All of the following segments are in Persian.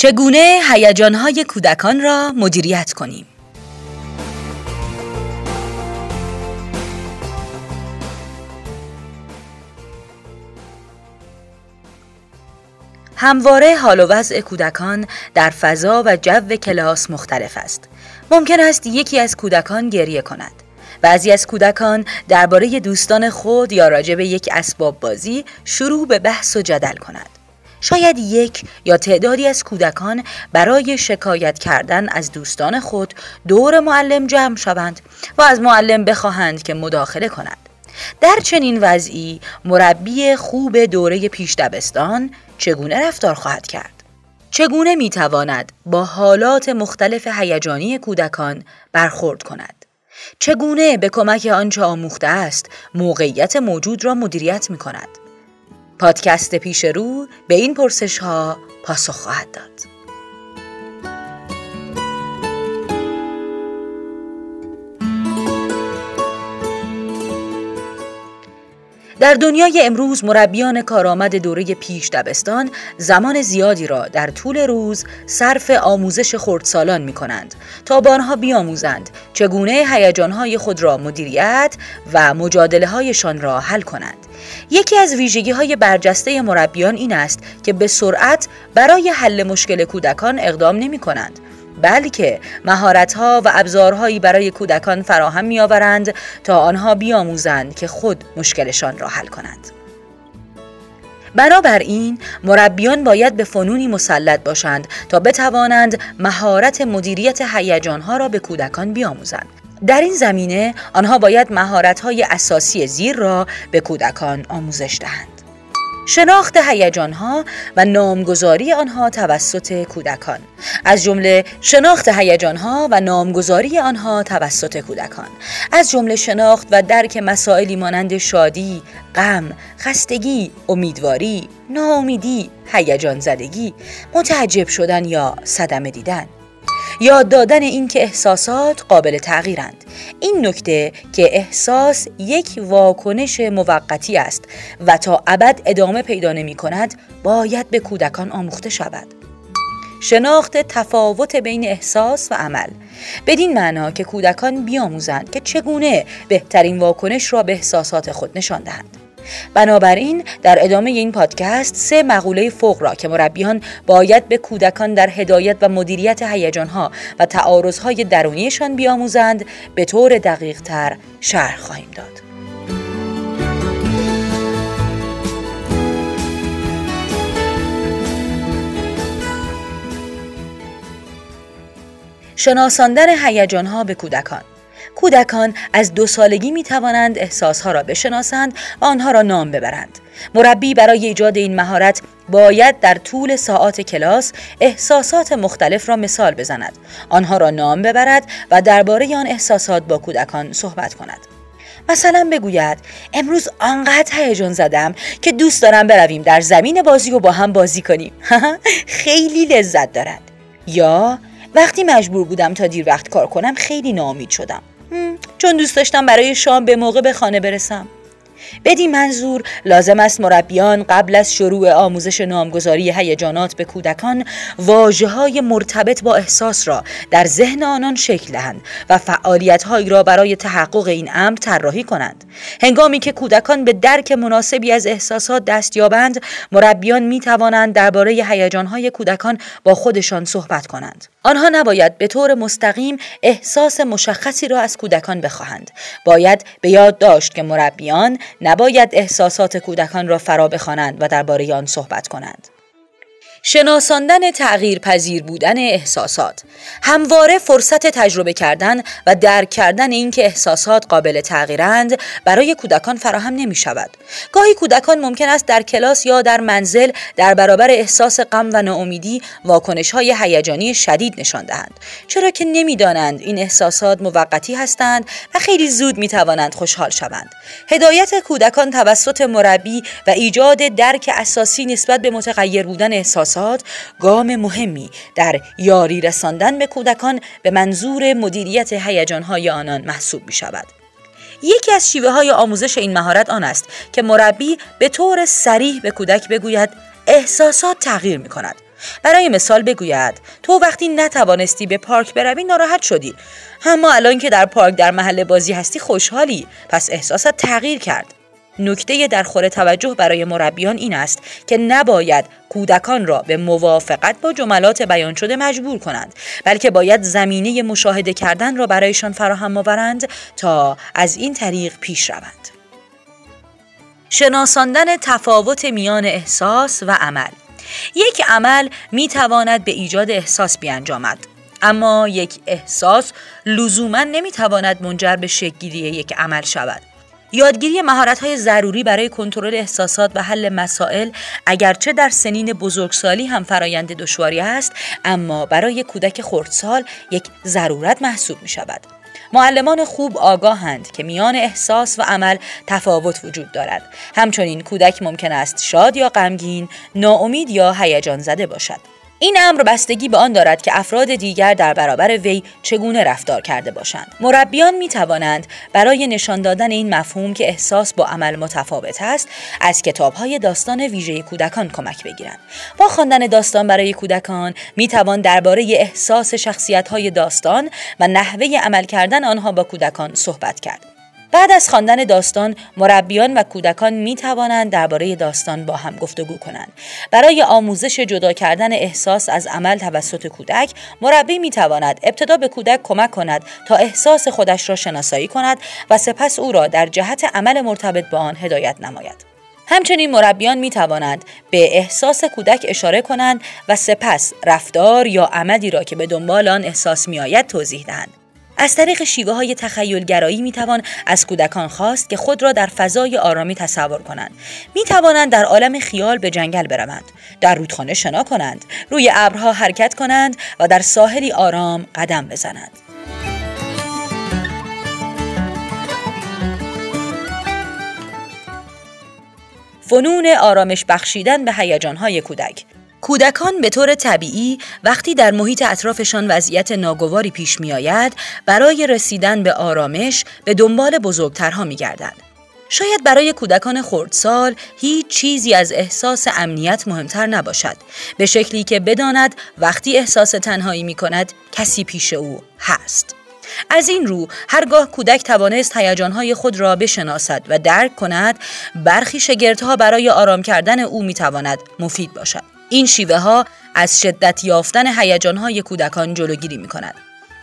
چگونه هیجانهای کودکان را مدیریت کنیم؟ همواره حال و وضع کودکان در فضا و جو کلاس مختلف است. ممکن است یکی از کودکان گریه کند. بعضی از کودکان درباره دوستان خود یا راجع به یک اسباب بازی شروع به بحث و جدل کند. شاید یک یا تعدادی از کودکان برای شکایت کردن از دوستان خود دور معلم جمع شوند و از معلم بخواهند که مداخله کند. در چنین وضعی مربی خوب دوره پیش دبستان چگونه رفتار خواهد کرد؟ چگونه می‌تواند با حالات مختلف هیجانی کودکان برخورد کند؟ چگونه به کمک آنچه آموخته است موقعیت موجود را مدیریت می کند؟ پادکست پیش رو به این پرسش ها پاسخ خواهد داد. در دنیای امروز مربیان کارآمد دوره پیش دبستان زمان زیادی را در طول روز صرف آموزش خردسالان می کنند تا با آنها بیاموزند چگونه هیجانهای خود را مدیریت و مجادله هایشان را حل کنند. یکی از ویژگی های برجسته مربیان این است که به سرعت برای حل مشکل کودکان اقدام نمی کنند بلکه مهارت‌ها و ابزارهایی برای کودکان فراهم می‌آورند تا آنها بیاموزند که خود مشکلشان را حل کنند. بنابراین مربیان باید به فنونی مسلط باشند تا بتوانند مهارت مدیریت هیجانها را به کودکان بیاموزند. در این زمینه آنها باید مهارت‌های اساسی زیر را به کودکان آموزش دهند. شناخت هیجانها و نامگذاری آنها توسط کودکان. از جمله شناخت هیجانها و نامگذاری آنها توسط کودکان. از جمله شناخت و درک مسائلی مانند شادی، غم، خستگی، امیدواری، ناامیدی، هیجان زدگی، متعجب شدن یا صدمه دیدن. یاد دادن اینکه احساسات قابل تغییرند. این نکته که احساس یک واکنش موقتی است و تا ابد ادامه پیدا نمی کند باید به کودکان آموخته شود. شناخت تفاوت بین احساس و عمل. بدین معنا که کودکان بیاموزند که چگونه بهترین واکنش را به احساسات خود نشان دهند. بنابراین در ادامه این پادکست سه مقوله فوق را که مربیان باید به کودکان در هدایت و مدیریت هیجانها و تعارضهای درونیشان بیاموزند به طور دقیق تر شرح خواهیم داد. شناساندن هیجانها به کودکان کودکان از دو سالگی می توانند احساسها را بشناسند و آنها را نام ببرند. مربی برای ایجاد این مهارت باید در طول ساعات کلاس احساسات مختلف را مثال بزند. آنها را نام ببرد و درباره آن احساسات با کودکان صحبت کند. مثلا بگوید امروز آنقدر هیجان زدم که دوست دارم برویم در زمین بازی و با هم بازی کنیم. خیلی لذت دارد. یا وقتی مجبور بودم تا دیر وقت کار کنم خیلی ناامید شدم. چون دوست داشتم برای شام به موقع به خانه برسم. بدین منظور. لازم است مربیان قبل از شروع آموزش نامگذاری هیجانات به کودکان واجه های مرتبط با احساس را در ذهن آنان شکل دهند و فعالیت هایی را برای تحقق این امر طراحی کنند. هنگامی که کودکان به درک مناسبی از احساسات دست یابند مربیان می توانند درباره هیجان های کودکان با خودشان صحبت کنند. آنها نباید به طور مستقیم احساس مشخصی را از کودکان بخواهند. باید به یاد داشت که مربیان نباید احساسات کودکان را فرا بخوانند و درباره آن صحبت کنند. شناساندن تغییر پذیر بودن احساسات. همواره فرصت تجربه کردن و درک کردن اینکه احساسات قابل تغییرند برای کودکان فراهم نمی شود گاهی کودکان ممکن است در کلاس یا در منزل در برابر احساس غم و ناامیدی واکنش های هیجانی شدید نشان دهند. چرا که نمی‌دانند این احساسات موقتی هستند و خیلی زود می توانند خوشحال شوند. هدایت کودکان توسط مربی و ایجاد درک اساسی نسبت به متغیر بودن احساس احساسات گام مهمی در یاری رساندن به کودکان به منظور مدیریت هیجانهای آنان محسوب می شود. یکی از شیوه های آموزش این مهارت آن است که مربی به طور سریح به کودک بگوید احساسات تغییر می کند. برای مثال بگوید تو وقتی نتوانستی به پارک بروی ناراحت شدی اما الان که در پارک در محل بازی هستی خوشحالی پس احساست تغییر کرد نکته در خور توجه برای مربیان این است که نباید کودکان را به موافقت با جملات بیان شده مجبور کنند بلکه باید زمینه مشاهده کردن را برایشان فراهم آورند تا از این طریق پیش روند. شناساندن تفاوت میان احساس و عمل. یک عمل می تواند به ایجاد احساس بیانجامد اما یک احساس لزوما نمی تواند منجر به شکلگیری یک عمل شود. یادگیری مهارت‌های ضروری برای کنترل احساسات و حل مسائل اگرچه در سنین بزرگسالی هم فرایند دشواری است اما برای کودک خردسال یک ضرورت محسوب می شود. معلمان خوب آگاهند که میان احساس و عمل تفاوت وجود دارد. همچنین کودک ممکن است شاد یا غمگین، ناامید یا هیجان زده باشد. این امر بستگی به آن دارد که افراد دیگر در برابر وی چگونه رفتار کرده باشند. مربیان می توانند برای نشان دادن این مفهوم که احساس با عمل متفاوت است از کتاب های داستان ویژه کودکان کمک بگیرند. با خواندن داستان برای کودکان می توان درباره احساس شخصیت های داستان و نحوه عمل کردن آنها با کودکان صحبت کرد. بعد از خواندن داستان مربیان و کودکان می توانند درباره داستان با هم گفتگو کنند برای آموزش جدا کردن احساس از عمل توسط کودک مربی می تواند ابتدا به کودک کمک کند تا احساس خودش را شناسایی کند و سپس او را در جهت عمل مرتبط با آن هدایت نماید همچنین مربیان می توانند به احساس کودک اشاره کنند و سپس رفتار یا عملی را که به دنبال آن احساس می آید توضیح دهند. از طریق شیوه های تخیلگرایی می توان از کودکان خواست که خود را در فضای آرامی تصور کنند. می توانند در عالم خیال به جنگل بروند در رودخانه شنا کنند روی ابرها حرکت کنند و در ساحلی آرام قدم بزنند. فنون آرامش بخشیدن به هیجانهای کودک. کودکان به طور طبیعی وقتی در محیط اطرافشان وضعیت ناگواری پیش می آید برای رسیدن به آرامش به دنبال بزرگترها می گردند. شاید برای کودکان خردسال هیچ چیزی از احساس امنیت مهمتر نباشد به شکلی که بداند وقتی احساس تنهایی می کند کسی پیش او هست. از این رو هرگاه کودک توانست هیجانهای خود را بشناسد و درک کند برخی شگردها برای آرام کردن او می تواند مفید باشد. این شیوه ها از شدت یافتن هیجان های کودکان جلوگیری می کند.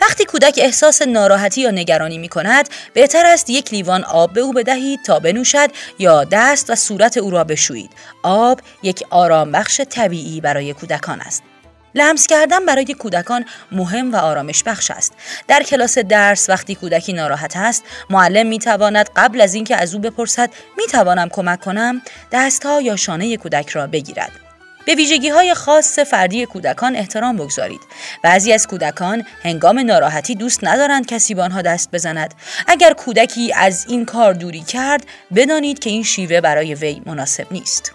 وقتی کودک احساس ناراحتی یا نگرانی می کند بهتر است یک لیوان آب به او بدهید تا بنوشد یا دست و صورت او را بشویید. آب یک آرام بخش طبیعی برای کودکان است. لمس کردن برای کودکان مهم و آرامش بخش است. در کلاس درس وقتی کودکی ناراحت است معلم می تواند قبل از اینکه از او بپرسد می توانم کمک کنم؟ دستها یا شانه کودک را بگیرد. به ویژگی های خاص فردی کودکان احترام بگذارید. بعضی از کودکان هنگام ناراحتی دوست ندارند کسی به آنها دست بزند. اگر کودکی از این کار دوری کرد، بدانید که این شیوه برای وی مناسب نیست.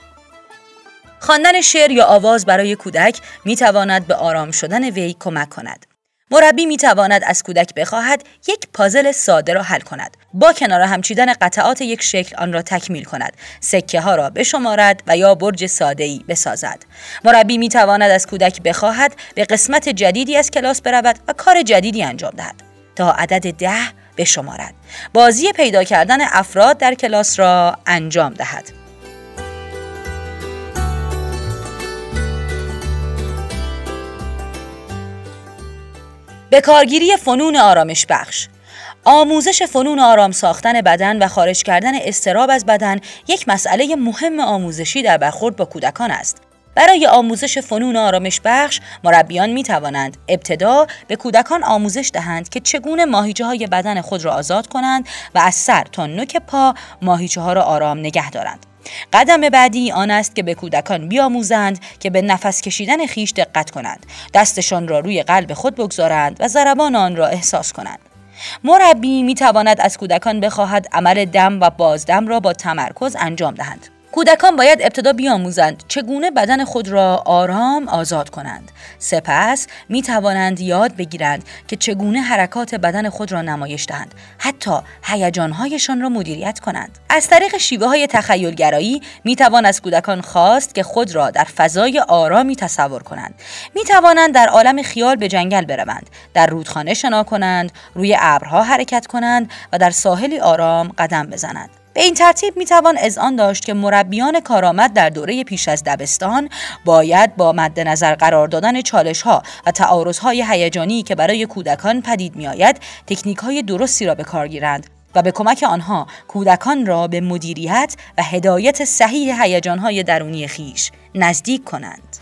خواندن شعر یا آواز برای کودک می تواند به آرام شدن وی کمک کند. مربی می تواند از کودک بخواهد یک پازل ساده را حل کند. با کنار همچیدن قطعات یک شکل آن را تکمیل کند. سکه ها را بشمارد و یا برج ساده ای بسازد. مربی می تواند از کودک بخواهد به قسمت جدیدی از کلاس برود و کار جدیدی انجام دهد. تا عدد ده بشمارد. بازی پیدا کردن افراد در کلاس را انجام دهد. به کارگیری فنون آرامش بخش آموزش فنون آرام ساختن بدن و خارج کردن استراب از بدن یک مسئله مهم آموزشی در برخورد با کودکان است. برای آموزش فنون آرامش بخش مربیان می توانند ابتدا به کودکان آموزش دهند که چگونه ماهیچه های بدن خود را آزاد کنند و از سر تا نوک پا ماهیچه ها را آرام نگه دارند. قدم بعدی آن است که به کودکان بیاموزند که به نفس کشیدن خیش دقت کنند. دستشان را روی قلب خود بگذارند و ضربان آن را احساس کنند. مربی می تواند از کودکان بخواهد عمل دم و بازدم را با تمرکز انجام دهند. کودکان باید ابتدا بیاموزند چگونه بدن خود را آرام آزاد کنند. سپس می توانند یاد بگیرند که چگونه حرکات بدن خود را نمایش دهند حتی هیجانهایشان را مدیریت کنند. از طریق شیوه های تخیلگرایی می توان از کودکان خواست که خود را در فضای آرامی تصور کنند. می توانند در عالم خیال به جنگل بروند در رودخانه شنا کنند روی ابرها حرکت کنند و در ساحلی آرام قدم بزنند. به این ترتیب می توان از آن داشت که مربیان کارآمد در دوره پیش از دبستان باید با مد نظر قرار دادن چالش ها و تعارض های هیجانی که برای کودکان پدید می آید تکنیک های درستی را به کار گیرند و به کمک آنها کودکان را به مدیریت و هدایت صحیح هیجان های درونی خیش نزدیک کنند.